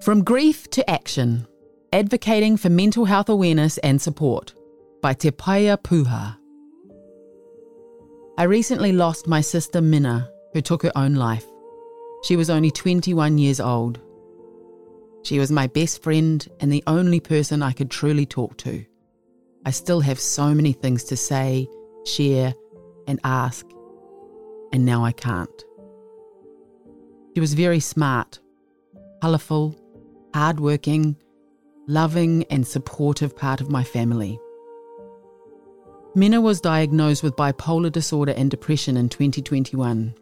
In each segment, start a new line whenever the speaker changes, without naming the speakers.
From Grief to Action Advocating for Mental Health Awareness and Support by Te Paea Puha. I recently lost my sister Mina, who took her own life. She was only 21 years old. She was my best friend and the only person I could truly talk to. I still have so many things to say, share, and ask, and now I can't. She was very smart, colourful, hardworking, loving, and supportive part of my family. Mina was diagnosed with bipolar disorder and depression in 2021.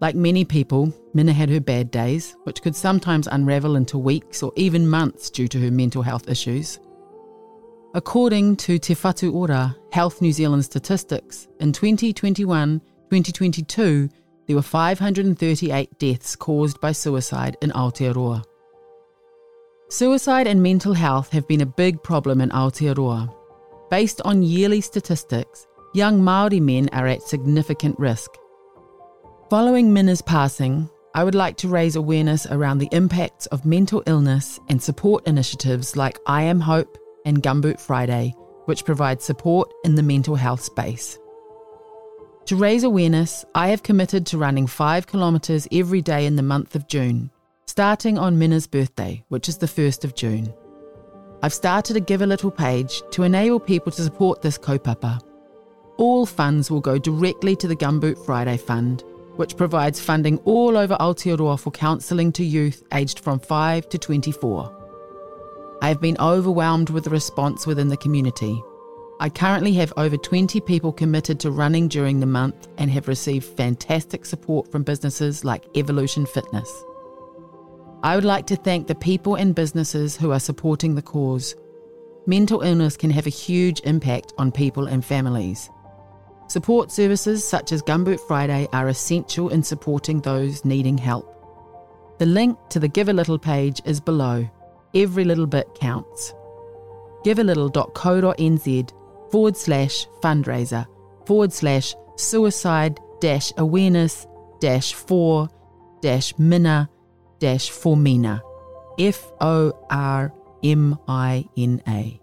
Like many people, Mina had her bad days, which could sometimes unravel into weeks or even months due to her mental health issues. According to Te Whatu Ora, Health New Zealand statistics, in 2021 2022, there were 538 deaths caused by suicide in Aotearoa. Suicide and mental health have been a big problem in Aotearoa. Based on yearly statistics, young Māori men are at significant risk. Following Mina's passing, I would like to raise awareness around the impacts of mental illness and support initiatives like I Am Hope and Gumboot Friday, which provide support in the mental health space. To raise awareness, I have committed to running 5 kilometres every day in the month of June, starting on Mina's birthday, which is the 1st of June. I've started a Give a Little page to enable people to support this kaupapa. All funds will go directly to the Gumboot Friday Fund, which provides funding all over Aotearoa for counselling to youth aged from 5 to 24. I have been overwhelmed with the response within the community. I currently have over 20 people committed to running during the month and have received fantastic support from businesses like Evolution Fitness. I would like to thank the people and businesses who are supporting the cause. Mental illness can have a huge impact on people and families. Support services such as Gumboot Friday are essential in supporting those needing help. The link to the Give a Little page is below. Every little bit counts. givealittle.co.nz forward slash fundraiser forward slash suicide dash awareness dash four dash mina formina. F O R M I N A.